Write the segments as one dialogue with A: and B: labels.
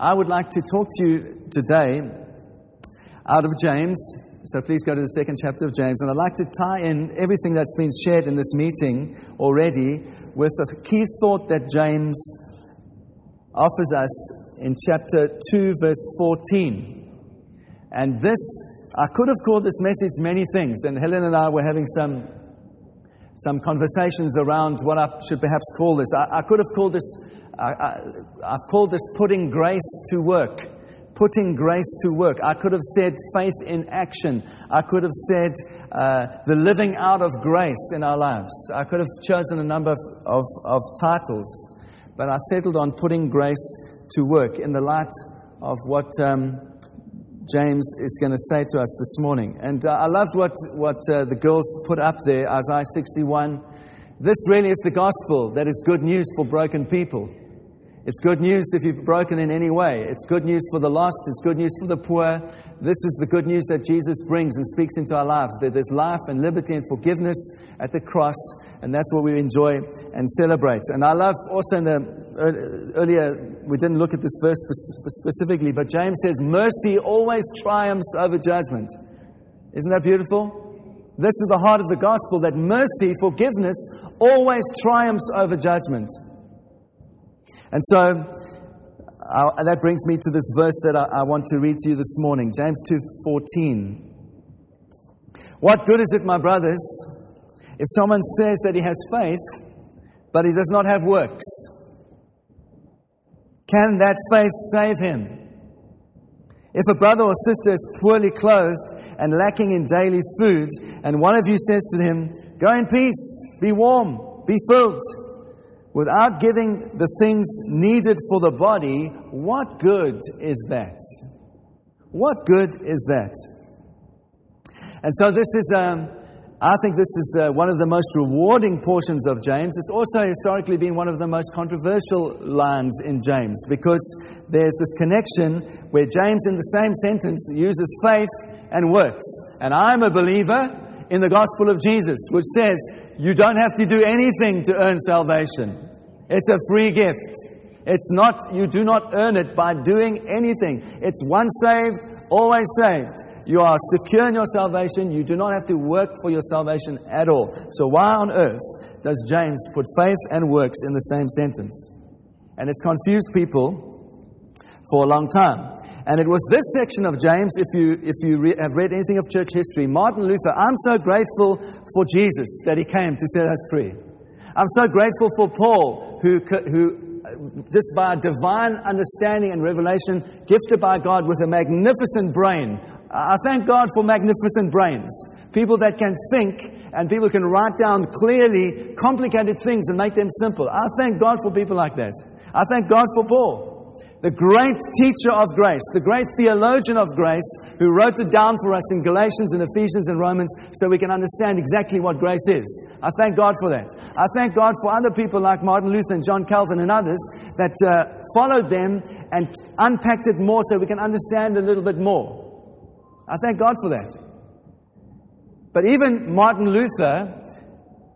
A: I would like to talk to you today out of James. So please go to the second chapter of James. And I'd like to tie in everything that's been shared in this meeting already with a key thought that James offers us in chapter 2, verse 14. And this, I could have called this message many things. And Helen and I were having some, some conversations around what I should perhaps call this. I, I could have called this I, have called this putting grace to work. Putting grace to work. I could have said faith in action. I could have said uh, the living out of grace in our lives. I could have chosen a number of, of, of titles, but I settled on putting grace to work in the light of what um, James is going to say to us this morning. And uh, I loved what, what uh, the girls put up there, Isaiah 61. This really is the gospel that is good news for broken people. It's good news if you've broken in any way. It's good news for the lost. It's good news for the poor. This is the good news that Jesus brings and speaks into our lives that there's life and liberty and forgiveness at the cross, and that's what we enjoy and celebrate. And I love also in the earlier, we didn't look at this verse specifically, but James says, Mercy always triumphs over judgment. Isn't that beautiful? This is the heart of the gospel that mercy, forgiveness, always triumphs over judgment. And so uh, that brings me to this verse that I, I want to read to you this morning, James 2:14. What good is it, my brothers, if someone says that he has faith, but he does not have works? Can that faith save him? If a brother or sister is poorly clothed and lacking in daily food, and one of you says to him, Go in peace, be warm, be filled, without giving the things needed for the body, what good is that? What good is that? And so, this is, um, I think this is uh, one of the most rewarding portions of James. It's also historically been one of the most controversial lines in James because there's this connection where James, in the same sentence, uses faith and works. And I'm a believer in the gospel of Jesus, which says you don't have to do anything to earn salvation. It's a free gift. It's not, you do not earn it by doing anything. It's once saved, always saved. You are secure in your salvation. You do not have to work for your salvation at all. So, why on earth does James put faith and works in the same sentence? And it's confused people for a long time. And it was this section of James, if you, if you re- have read anything of church history, Martin Luther, I'm so grateful for Jesus that he came to set us free. I'm so grateful for Paul, who, who uh, just by a divine understanding and revelation, gifted by God with a magnificent brain. I thank God for magnificent brains. People that can think and people can write down clearly complicated things and make them simple. I thank God for people like that. I thank God for Paul the great teacher of grace, the great theologian of grace, who wrote it down for us in Galatians and Ephesians and Romans so we can understand exactly what grace is. I thank God for that. I thank God for other people like Martin Luther and John Calvin and others that uh, followed them and unpacked it more so we can understand a little bit more. I thank God for that. But even Martin Luther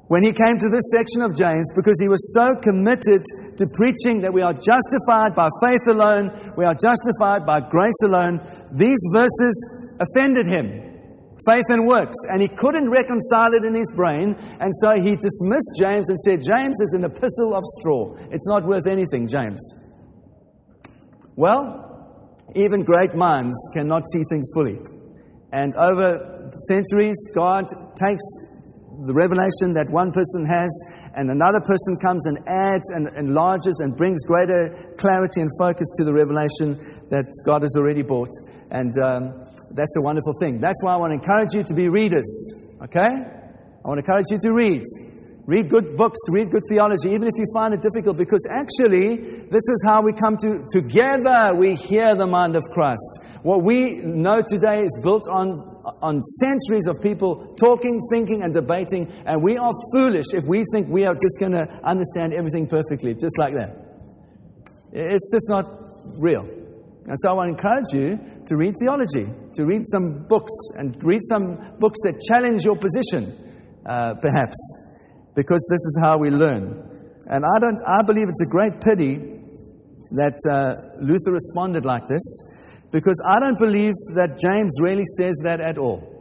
A: when he came to this section of James because he was so committed to preaching that we are justified by faith alone, we are justified by grace alone, these verses offended him. Faith and works. And he couldn't reconcile it in his brain. And so he dismissed James and said, James is an epistle of straw. It's not worth anything, James. Well, even great minds cannot see things fully. And over centuries, God takes the revelation that one person has, and another person comes and adds and enlarges and brings greater clarity and focus to the revelation that God has already brought. And um, that's a wonderful thing. That's why I want to encourage you to be readers, okay? I want to encourage you to read. Read good books, read good theology, even if you find it difficult, because actually, this is how we come to together we hear the mind of Christ. What we know today is built on on centuries of people talking, thinking, and debating, and we are foolish if we think we are just going to understand everything perfectly, just like that. It's just not real. And so I want to encourage you to read theology, to read some books, and read some books that challenge your position, uh, perhaps, because this is how we learn. And I, don't, I believe it's a great pity that uh, Luther responded like this because I don't believe that James really says that at all.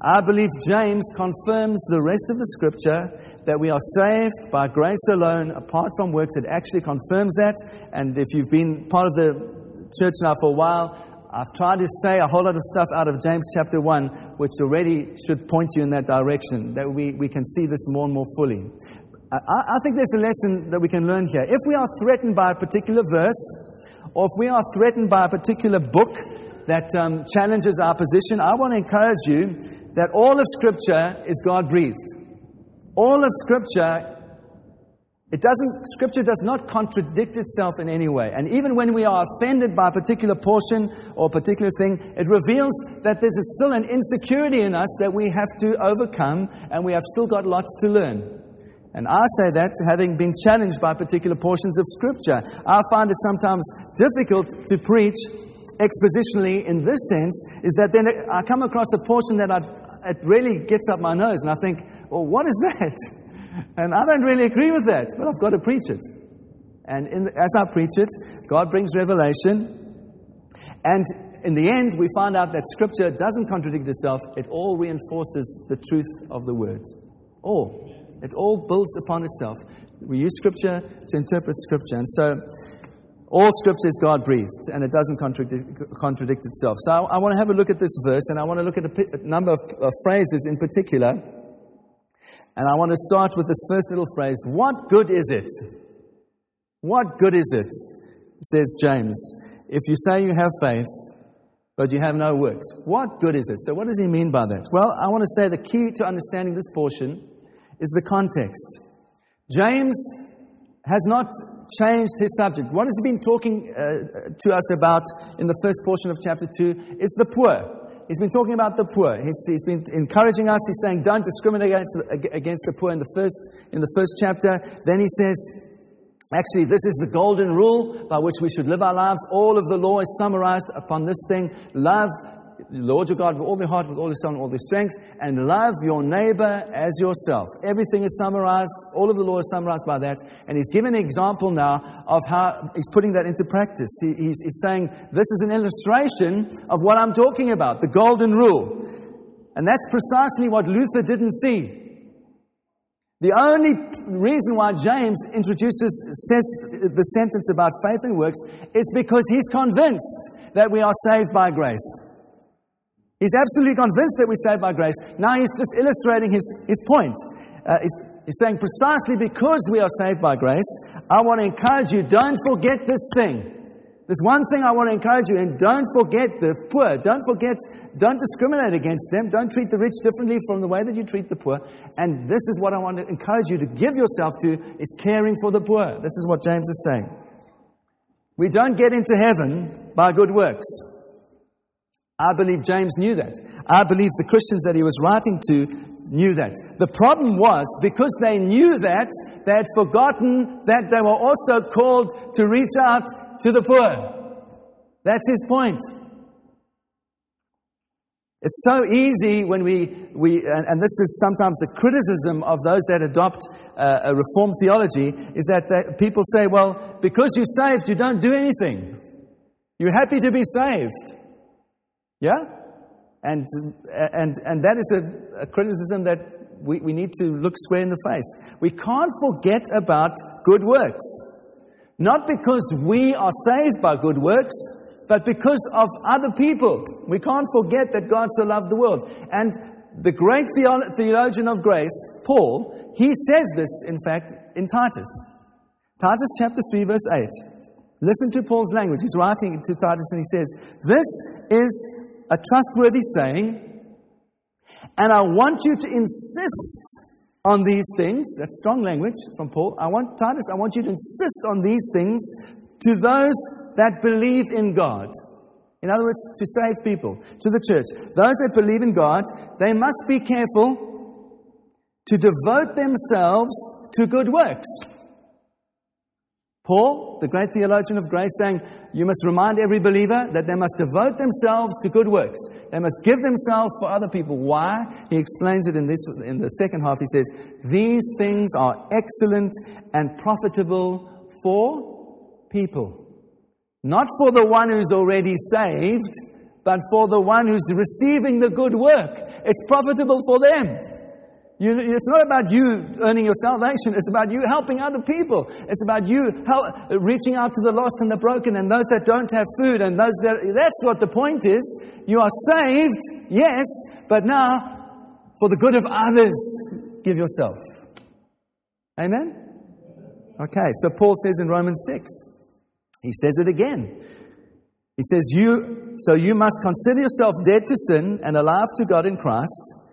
A: I believe James confirms the rest of the scripture that we are saved by grace alone, apart from works. It actually confirms that. And if you've been part of the church now for a while, I've tried to say a whole lot of stuff out of James chapter 1, which already should point you in that direction, that we, we can see this more and more fully. I, I think there's a lesson that we can learn here. If we are threatened by a particular verse, or if we are threatened by a particular book that um, challenges our position, I want to encourage you that all of Scripture is God breathed. All of Scripture, it doesn't, Scripture does not contradict itself in any way. And even when we are offended by a particular portion or a particular thing, it reveals that there's still an insecurity in us that we have to overcome, and we have still got lots to learn. And I say that having been challenged by particular portions of Scripture. I find it sometimes difficult to preach expositionally in this sense is that then I come across a portion that I, it really gets up my nose, and I think, well, what is that? And I don't really agree with that, but I've got to preach it. And the, as I preach it, God brings revelation. And in the end, we find out that Scripture doesn't contradict itself, it all reinforces the truth of the words. All. It all builds upon itself. We use Scripture to interpret Scripture. And so, all scripture is God breathed and it doesn't contradict, contradict itself. So I, I, want to have a look at this verse and I want to look at a, a number of, of phrases in particular. And I want to start with this first little phrase What good is it? What good is it? Says James. If you say you have faith, but you have no works, what good is it? So, what does he mean by that? Well, I want to say the key to understanding this portion is the context. James has not changed his subject. What has he been talking uh, to us about in the first portion of chapter 2 is the poor. He's been talking about the poor. He's, he's been encouraging us. He's saying, don't discriminate against, against the poor in the, first, in the first chapter. Then he says, actually, this is the golden rule by which we should live our lives. All of the law is summarized upon this thing love Lord your God with all their heart, with all their soul, and all their strength, and love your neighbor as yourself. Everything is summarized, all of the law is summarized by that. And he's given an example now of how he's putting that into practice. He, he's, he's saying, This is an illustration of what I'm talking about, the golden rule. And that's precisely what Luther didn't see. The only reason why James introduces says the sentence about faith and works is because he's convinced that we are saved by grace. He's absolutely convinced that we're saved by grace. Now he's just illustrating his, his point. Uh, he's, he's saying, precisely because we are saved by grace, I want to encourage you, don't forget this thing. There's one thing I want to encourage you in don't forget the poor. Don't forget, don't discriminate against them. Don't treat the rich differently from the way that you treat the poor. And this is what I want to encourage you to give yourself to is caring for the poor. This is what James is saying. We don't get into heaven by good works. I believe James knew that. I believe the Christians that he was writing to knew that. The problem was because they knew that, they had forgotten that they were also called to reach out to the poor. That's his point. It's so easy when we, we and, and this is sometimes the criticism of those that adopt uh, a reformed theology, is that they, people say, well, because you're saved, you don't do anything. You're happy to be saved. Yeah? And, and, and that is a, a criticism that we, we need to look square in the face. We can't forget about good works. Not because we are saved by good works, but because of other people. We can't forget that God so loved the world. And the great theologian of grace, Paul, he says this, in fact, in Titus. Titus chapter 3, verse 8. Listen to Paul's language. He's writing to Titus and he says, This is a trustworthy saying, and I want you to insist on these things. That's strong language from Paul. I want, Titus, I want you to insist on these things to those that believe in God. In other words, to save people, to the church. Those that believe in God, they must be careful to devote themselves to good works. Paul, the great theologian of grace, saying, You must remind every believer that they must devote themselves to good works. They must give themselves for other people. Why? He explains it in, this, in the second half. He says, These things are excellent and profitable for people. Not for the one who's already saved, but for the one who's receiving the good work. It's profitable for them. You, it's not about you earning your salvation. It's about you helping other people. It's about you help, reaching out to the lost and the broken and those that don't have food and those that. That's what the point is. You are saved, yes, but now for the good of others, give yourself. Amen? Okay, so Paul says in Romans 6, he says it again. He says, you, So you must consider yourself dead to sin and alive to God in Christ.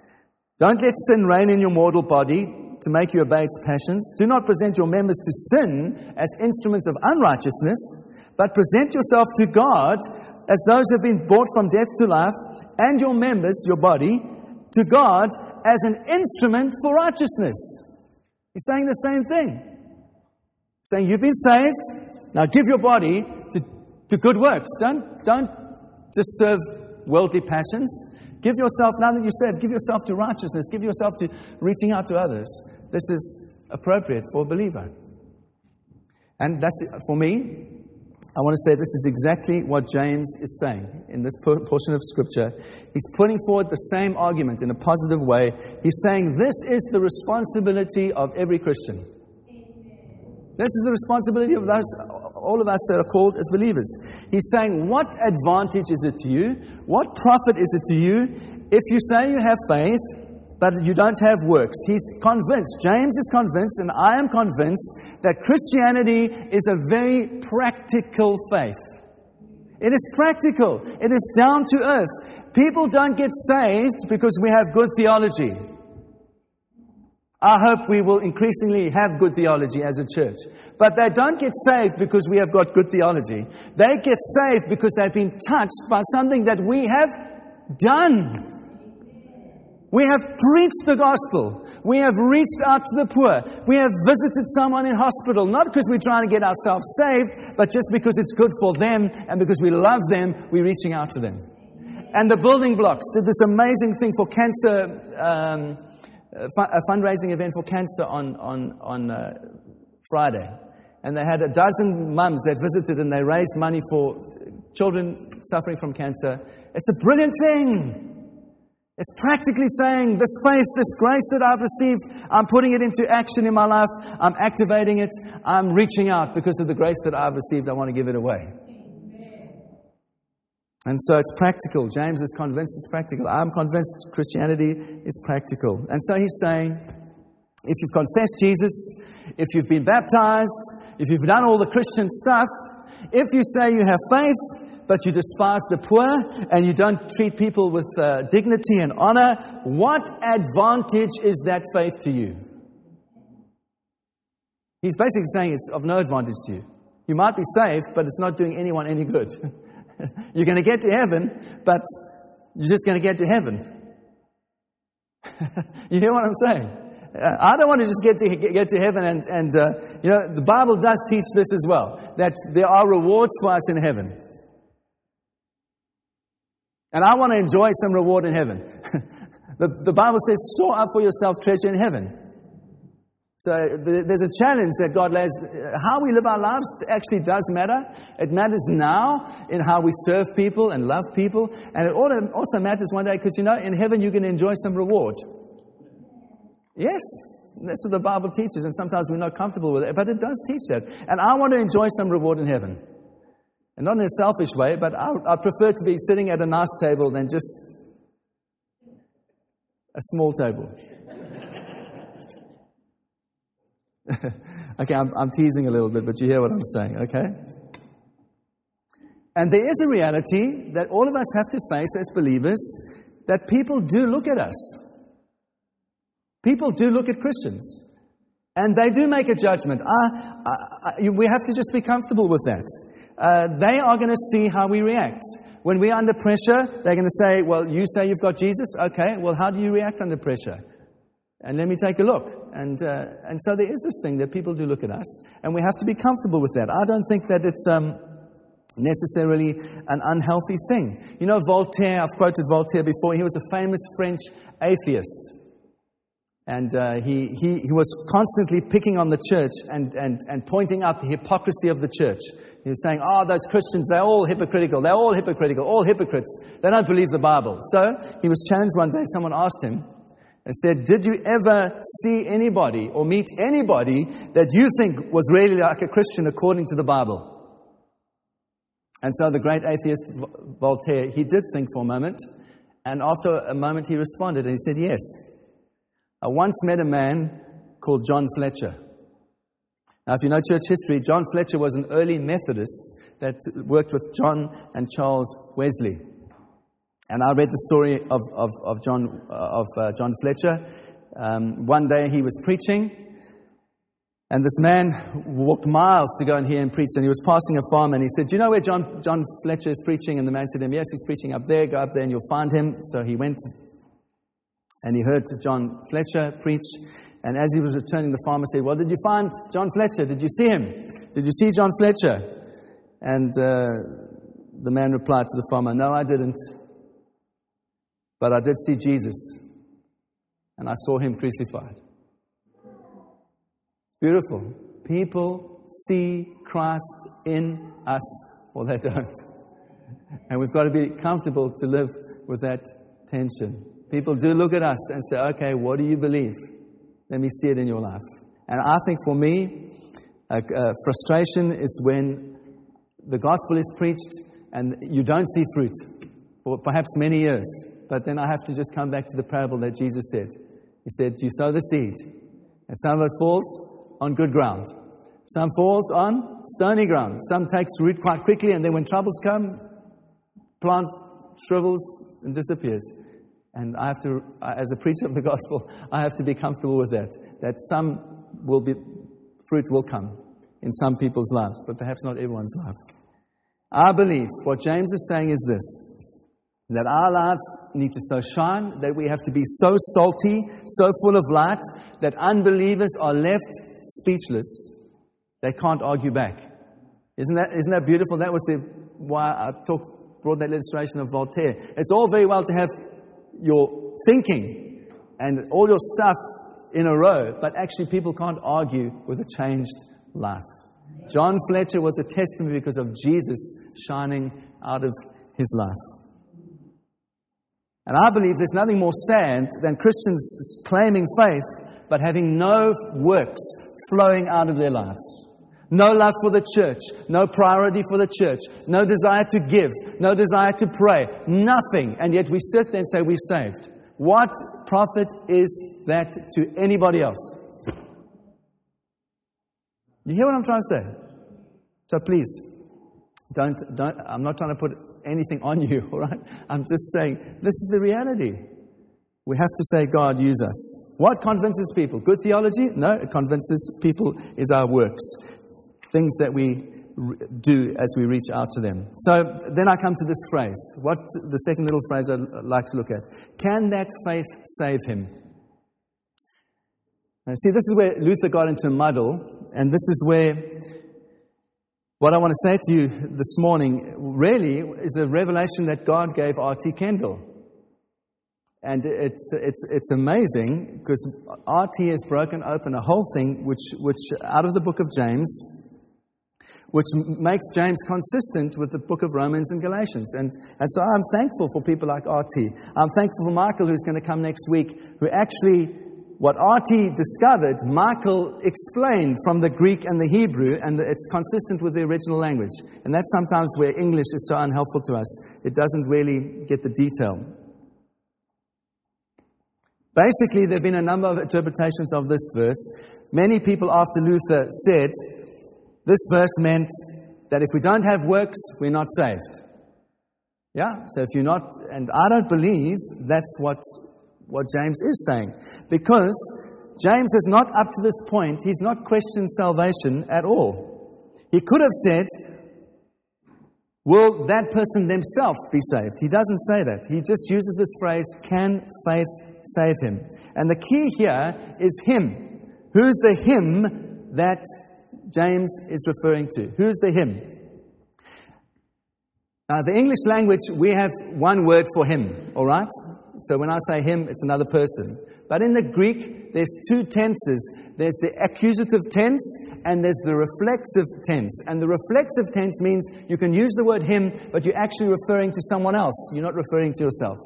A: Don't let sin reign in your mortal body to make you obey its passions. Do not present your members to sin as instruments of unrighteousness, but present yourself to God as those who have been brought from death to life, and your members, your body, to God as an instrument for righteousness. He's saying the same thing. He's saying you've been saved, now give your body to, to good works. Don't, don't just serve worldly passions. Give yourself, now that you said, give yourself to righteousness, give yourself to reaching out to others. This is appropriate for a believer. And that's it. for me. I want to say this is exactly what James is saying in this portion of Scripture. He's putting forward the same argument in a positive way. He's saying this is the responsibility of every Christian. This is the responsibility of those, all of us that are called as believers. He's saying, What advantage is it to you? What profit is it to you if you say you have faith, but you don't have works? He's convinced, James is convinced, and I am convinced that Christianity is a very practical faith. It is practical, it is down to earth. People don't get saved because we have good theology. I hope we will increasingly have good theology as a church. But they don't get saved because we have got good theology. They get saved because they've been touched by something that we have done. We have preached the gospel. We have reached out to the poor. We have visited someone in hospital, not because we're trying to get ourselves saved, but just because it's good for them and because we love them, we're reaching out to them. And the building blocks did this amazing thing for cancer, um, a fundraising event for cancer on, on, on uh, Friday and they had a dozen mums that visited and they raised money for children suffering from cancer. It's a brilliant thing. It's practically saying, this faith, this grace that I've received, I'm putting it into action in my life. I'm activating it. I'm reaching out because of the grace that I've received. I want to give it away. And so it's practical. James is convinced it's practical. I'm convinced Christianity is practical. And so he's saying, if you've confessed Jesus, if you've been baptized, if you've done all the Christian stuff, if you say you have faith, but you despise the poor and you don't treat people with uh, dignity and honor, what advantage is that faith to you? He's basically saying it's of no advantage to you. You might be saved, but it's not doing anyone any good. you're going to get to heaven, but you're just going to get to heaven. you hear what I'm saying? Uh, I don't want to just get to, get to heaven and, and uh, you know, the Bible does teach this as well, that there are rewards for us in heaven. And I want to enjoy some reward in heaven. the, the Bible says, store up for yourself treasure in heaven. So there's a challenge that God lays. How we live our lives actually does matter. It matters now in how we serve people and love people. And it also matters one day because, you know, in heaven you're going to enjoy some reward. Yes, that's what the Bible teaches, and sometimes we're not comfortable with it, but it does teach that. And I want to enjoy some reward in heaven. And not in a selfish way, but I, I prefer to be sitting at a nice table than just a small table. okay, I'm, I'm teasing a little bit, but you hear what I'm saying, okay? And there is a reality that all of us have to face as believers that people do look at us. People do look at Christians and they do make a judgment. Uh, uh, we have to just be comfortable with that. Uh, they are going to see how we react. When we're under pressure, they're going to say, Well, you say you've got Jesus? Okay, well, how do you react under pressure? And let me take a look. And, uh, and so there is this thing that people do look at us, and we have to be comfortable with that. I don't think that it's um, necessarily an unhealthy thing. You know, Voltaire, I've quoted Voltaire before, he was a famous French atheist. And uh, he, he, he was constantly picking on the church and, and, and pointing out the hypocrisy of the church. He was saying, oh, those Christians, they're all hypocritical. They're all hypocritical, all hypocrites. They don't believe the Bible. So he was challenged one day. Someone asked him and said, Did you ever see anybody or meet anybody that you think was really like a Christian according to the Bible? And so the great atheist Voltaire, he did think for a moment. And after a moment, he responded and he said, Yes. I once met a man called John Fletcher. Now, if you know church history, John Fletcher was an early Methodist that worked with John and Charles Wesley. And I read the story of, of, of John, uh, of, uh, John Fletcher. Um, one day he was preaching, and this man walked miles to go and hear him preach. And he was passing a farm, and he said, Do you know where John, John Fletcher is preaching? And the man said to him, Yes, he's preaching up there. Go up there and you'll find him. So he went, and he heard John Fletcher preach. And as he was returning, the farmer said, Well, did you find John Fletcher? Did you see him? Did you see John Fletcher? And uh, the man replied to the farmer, No, I didn't. But I did see Jesus. And I saw him crucified. Beautiful. People see Christ in us, or they don't. And we've got to be comfortable to live with that tension. People do look at us and say, Okay, what do you believe? Let me see it in your life. And I think for me, frustration is when the gospel is preached and you don't see fruit for perhaps many years. But then I have to just come back to the parable that Jesus said. He said, You sow the seed, and some of it falls on good ground. Some falls on stony ground. Some takes root quite quickly, and then when troubles come, plant shrivels and disappears. And I have to, as a preacher of the gospel, I have to be comfortable with that. That some will be, fruit will come in some people's lives, but perhaps not everyone's life. I believe what James is saying is this that our lives need to so shine, that we have to be so salty, so full of light, that unbelievers are left speechless. They can't argue back. Isn't that, isn't that beautiful? That was the, why I talked, brought that illustration of Voltaire. It's all very well to have your thinking and all your stuff in a row, but actually people can't argue with a changed life. John Fletcher was a testimony because of Jesus shining out of his life. And I believe there's nothing more sad than Christians claiming faith but having no works flowing out of their lives. No love for the church, no priority for the church, no desire to give, no desire to pray, nothing. And yet we sit there and say we're saved. What profit is that to anybody else? You hear what I'm trying to say? So please, don't, don't, I'm not trying to put anything on you, all right? I'm just saying this is the reality. We have to say, God, use us. What convinces people? Good theology? No, it convinces people is our works things that we do as we reach out to them. So then I come to this phrase. What the second little phrase I'd like to look at. Can that faith save him? Now, see, this is where Luther got into a muddle, and this is where what I want to say to you this morning really is a revelation that God gave R.T. Kendall. And it's, it's, it's amazing because R.T. has broken open a whole thing which, which out of the book of James, which makes James consistent with the book of Romans and Galatians. And, and so I'm thankful for people like RT. I'm thankful for Michael, who's going to come next week, who actually, what RT discovered, Michael explained from the Greek and the Hebrew, and it's consistent with the original language. And that's sometimes where English is so unhelpful to us. It doesn't really get the detail. Basically, there have been a number of interpretations of this verse. Many people after Luther said this verse meant that if we don't have works, we're not saved. Yeah? So if you're not, and I don't believe that's what, what James is saying. Because James has not, up to this point, he's not questioned salvation at all. He could have said, Will that person themselves be saved? He doesn't say that. He just uses this phrase, Can faith save him? And the key here is him. Who's the him that James is referring to. Who's the him? Now, the English language, we have one word for him, all right? So when I say him, it's another person. But in the Greek, there's two tenses. There's the accusative tense and there's the reflexive tense. And the reflexive tense means you can use the word him, but you're actually referring to someone else. You're not referring to yourself.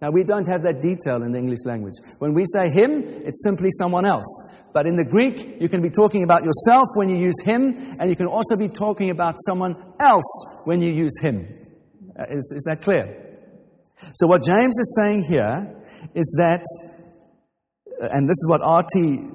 A: Now, we don't have that detail in the English language. When we say him, it's simply someone else. But in the Greek, you can be talking about yourself when you use him, and you can also be talking about someone else when you use him. Uh, is, is that clear? So, what James is saying here is that, uh, and this is what R.T.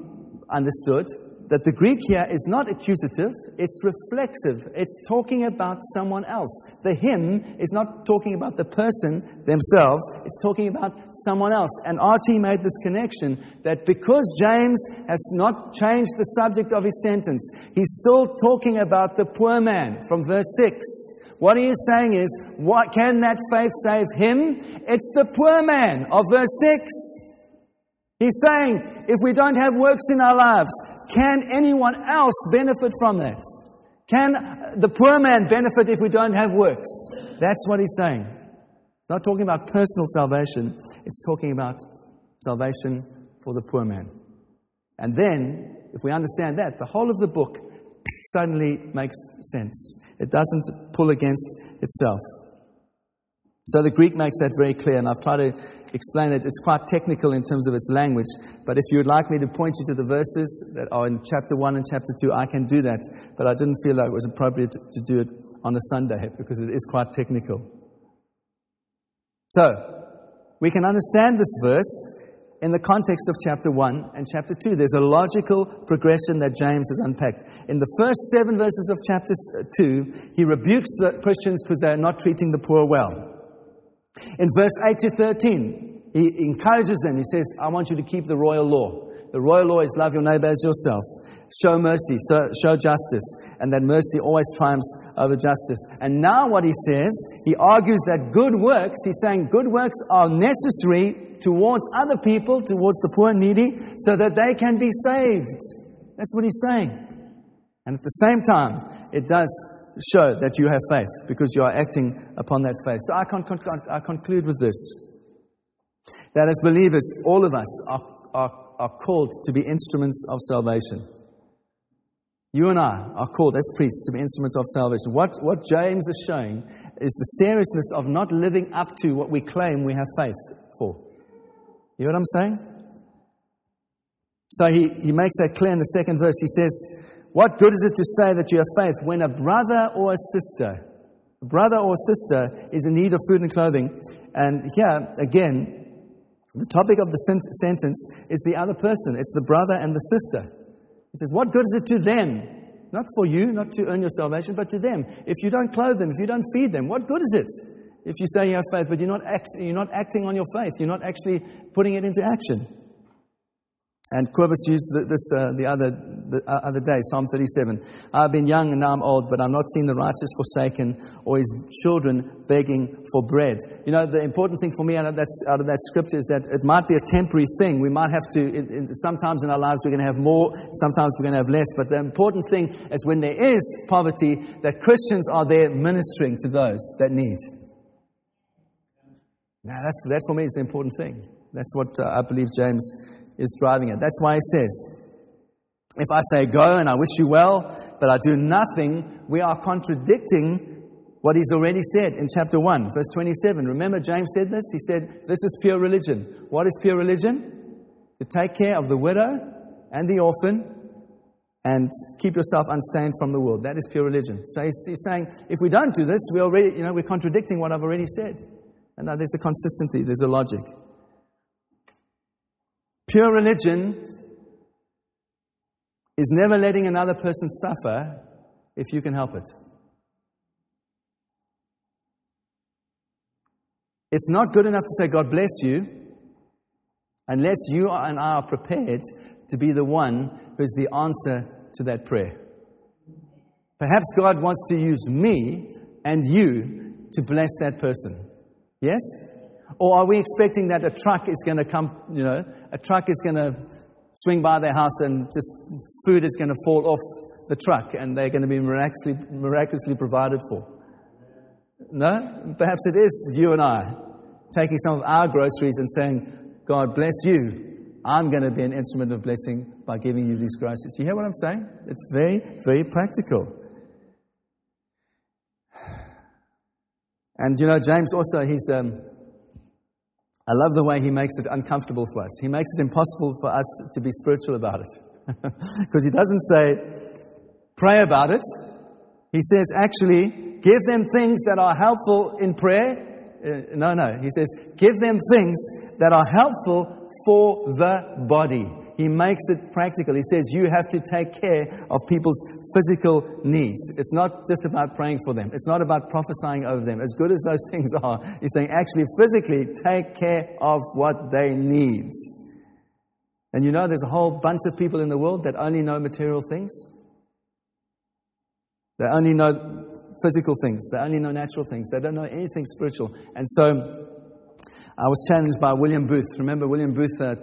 A: understood, that the Greek here is not accusative, it's reflexive. It's talking about someone else. The him is not talking about the person themselves, it's talking about someone else. And R.T. made this connection that because James has not changed the subject of his sentence, he's still talking about the poor man from verse 6. What he is saying is, what can that faith save him? It's the poor man of verse 6. He's saying, if we don't have works in our lives, can anyone else benefit from that? Can the poor man benefit if we don't have works? That's what he's saying. It's not talking about personal salvation, it's talking about salvation for the poor man. And then, if we understand that, the whole of the book suddenly makes sense. It doesn't pull against itself. So the Greek makes that very clear, and I've tried to explain it. It's quite technical in terms of its language, but if you would like me to point you to the verses that are in chapter 1 and chapter 2, I can do that. But I didn't feel like it was appropriate to do it on a Sunday because it is quite technical. So, we can understand this verse in the context of chapter 1 and chapter 2. There's a logical progression that James has unpacked. In the first seven verses of chapter uh, 2, he rebukes the Christians because they're not treating the poor well. In verse 8 to 13, he encourages them. He says, I want you to keep the royal law. The royal law is love your neighbor as yourself. Show mercy, show justice, and that mercy always triumphs over justice. And now, what he says, he argues that good works, he's saying good works are necessary towards other people, towards the poor and needy, so that they can be saved. That's what he's saying. And at the same time, it does show that you have faith because you are acting upon that faith. So I, con- I conclude with this that as believers, all of us are, are, are called to be instruments of salvation. You and I are called as priests to be instruments of salvation. What, what James is showing is the seriousness of not living up to what we claim we have faith for. You know what I'm saying? So he, he makes that clear in the second verse. He says, what good is it to say that you have faith when a brother or a sister, a brother or sister is in need of food and clothing? And here, again, the topic of the sentence is the other person. It's the brother and the sister. He says, What good is it to them? Not for you, not to earn your salvation, but to them. If you don't clothe them, if you don't feed them, what good is it? If you say you have faith, but you're not, act, you're not acting on your faith, you're not actually putting it into action. And Corbus used this uh, the, other, the uh, other day, Psalm 37. I've been young and now I'm old, but I'm not seen the righteous forsaken or his children begging for bread. You know, the important thing for me out of that, out of that scripture is that it might be a temporary thing. We might have to, it, it, sometimes in our lives we're going to have more, sometimes we're going to have less. But the important thing is when there is poverty, that Christians are there ministering to those that need. Now, that, that for me is the important thing. That's what uh, I believe James is driving at. That's why he says, if I say go and I wish you well, but I do nothing, we are contradicting what he's already said in chapter 1, verse 27. Remember, James said this? He said, This is pure religion. What is pure religion? To take care of the widow and the orphan and keep yourself unstained from the world. That is pure religion. So he's, he's saying, if we don't do this, we already, you know, we're contradicting what I've already said. And now there's a consistency, there's a logic. Pure religion is never letting another person suffer if you can help it. It's not good enough to say, God bless you, unless you and I are prepared to be the one who's the answer to that prayer. Perhaps God wants to use me and you to bless that person. Yes? Or are we expecting that a truck is going to come, you know, a truck is going to swing by their house and just food is going to fall off the truck and they're going to be miraculously, miraculously provided for? No? Perhaps it is you and I taking some of our groceries and saying, God bless you I'm going to be an instrument of blessing by giving you these groceries. You hear what I'm saying? It's very, very practical. And you know, James also, he's, um, I love the way he makes it uncomfortable for us. He makes it impossible for us to be spiritual about it. Because he doesn't say, pray about it. He says, actually, give them things that are helpful in prayer. Uh, no, no. He says, give them things that are helpful for the body. He makes it practical. He says you have to take care of people's physical needs. It's not just about praying for them, it's not about prophesying over them. As good as those things are, he's saying actually physically take care of what they need. And you know, there's a whole bunch of people in the world that only know material things. They only know physical things. They only know natural things. They don't know anything spiritual. And so I was challenged by William Booth. Remember, William Booth, uh,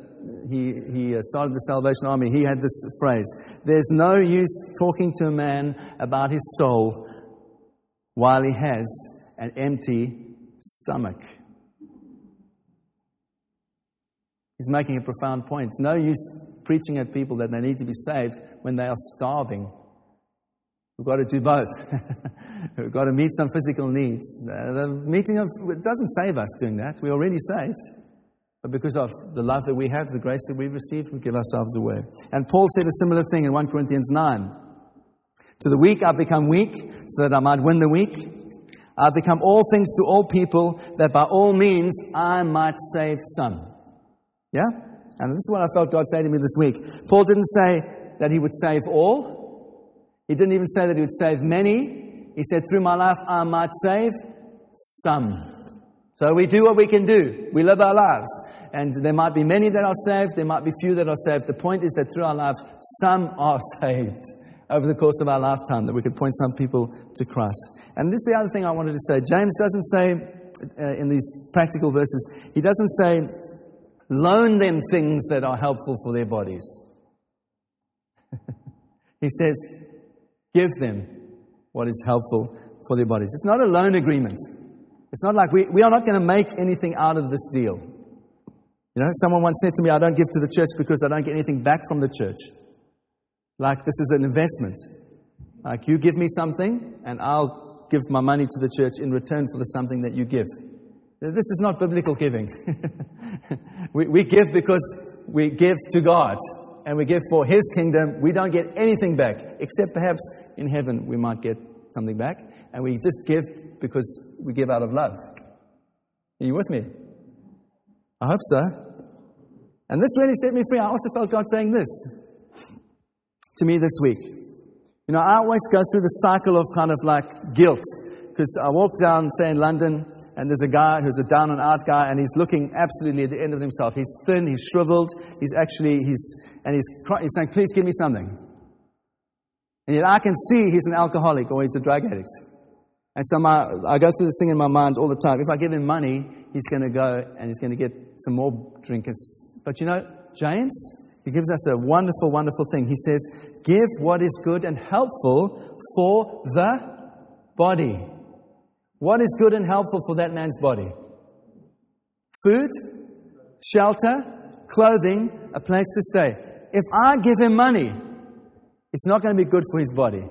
A: he, he uh, started the Salvation Army. He had this phrase There's no use talking to a man about his soul while he has an empty stomach. He's making a profound point. It's no use preaching at people that they need to be saved when they are starving. We've got to do both. We've got to meet some physical needs. The meeting of, it doesn't save us doing that. We're already saved. But because of the love that we have, the grace that we've received, we give ourselves away. And Paul said a similar thing in 1 Corinthians 9. To the weak I've become weak, so that I might win the weak. I've become all things to all people, that by all means I might save some. Yeah? And this is what I felt God say to me this week. Paul didn't say that he would save all. He didn't even say that he would save many. He said, through my life I might save some. So we do what we can do. We live our lives. And there might be many that are saved, there might be few that are saved. The point is that through our lives, some are saved over the course of our lifetime, that we could point some people to Christ. And this is the other thing I wanted to say. James doesn't say uh, in these practical verses, he doesn't say, loan them things that are helpful for their bodies. he says, give them what is helpful for their bodies. It's not a loan agreement. It's not like we, we are not going to make anything out of this deal. You know, someone once said to me, I don't give to the church because I don't get anything back from the church. Like this is an investment. Like you give me something and I'll give my money to the church in return for the something that you give. This is not biblical giving. we, we give because we give to God and we give for His kingdom. We don't get anything back, except perhaps in heaven we might get something back. And we just give because we give out of love. Are you with me? I hope so. And this really set me free. I also felt God saying this to me this week. You know, I always go through the cycle of kind of like guilt because I walk down, say, in London, and there's a guy who's a down and out guy, and he's looking absolutely at the end of himself. He's thin, he's shriveled, he's actually, he's, and he's, crying, he's saying, please give me something. And yet I can see he's an alcoholic or he's a drug addict. And so my, I go through this thing in my mind all the time. If I give him money, he's going to go and he's going to get some more drinkers. But you know, James, he gives us a wonderful, wonderful thing. He says, Give what is good and helpful for the body. What is good and helpful for that man's body? Food, shelter, clothing, a place to stay. If I give him money, it's not going to be good for his body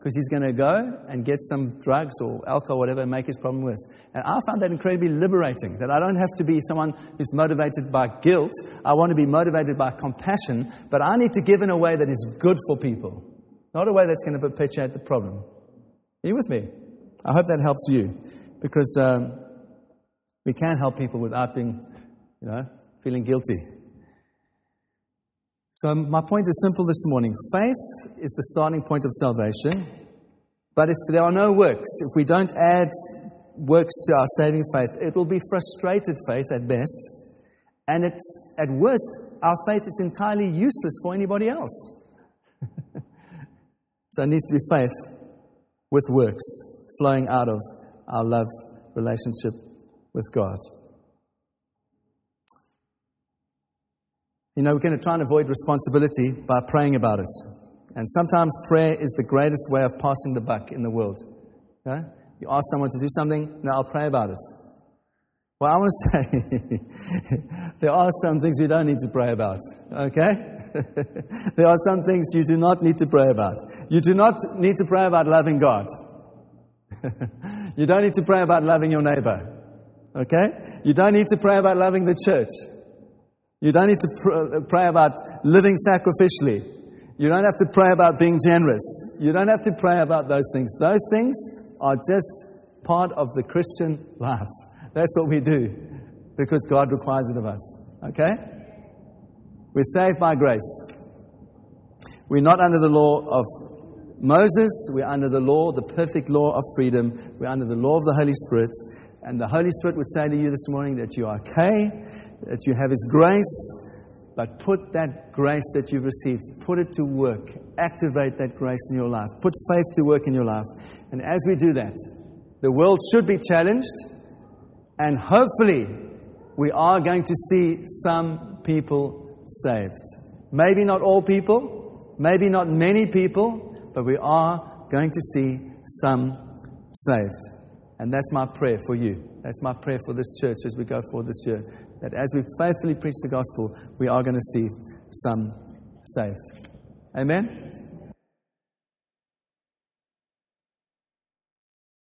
A: because he's going to go and get some drugs or alcohol, or whatever, and make his problem worse. And I found that incredibly liberating that I don't have to be someone who's motivated by guilt. I want to be motivated by compassion, but I need to give in a way that is good for people, not a way that's going to perpetuate the problem. Are you with me? I hope that helps you because um, we can help people without being, you know, feeling guilty. So, my point is simple this morning faith is the starting point of salvation. But if there are no works, if we don't add works to our saving faith, it will be frustrated faith at best. And it's, at worst, our faith is entirely useless for anybody else. so, it needs to be faith with works flowing out of our love relationship with God. You know, we're going to try and avoid responsibility by praying about it. And sometimes prayer is the greatest way of passing the buck in the world. Okay? You ask someone to do something, now I'll pray about it. Well, I want to say there are some things we don't need to pray about, okay? there are some things you do not need to pray about. You do not need to pray about loving God. you don't need to pray about loving your neighbor. Okay? You don't need to pray about loving the church. You don't need to pr- uh, pray about living sacrificially. You don't have to pray about being generous. You don't have to pray about those things. Those things are just part of the Christian life. That's what we do because God requires it of us. Okay? We're saved by grace. We're not under the law of Moses. We're under the law, the perfect law of freedom. We're under the law of the Holy Spirit. And the Holy Spirit would say to you this morning that you are okay, that you have His grace, but put that grace that you've received, put it to work. Activate that grace in your life. Put faith to work in your life. And as we do that, the world should be challenged, and hopefully, we are going to see some people saved. Maybe not all people, maybe not many people, but we are going to see some saved. And that's my prayer for you. That's my prayer for this church as we go forward this year. That as we faithfully preach the gospel, we are going to see some saved. Amen?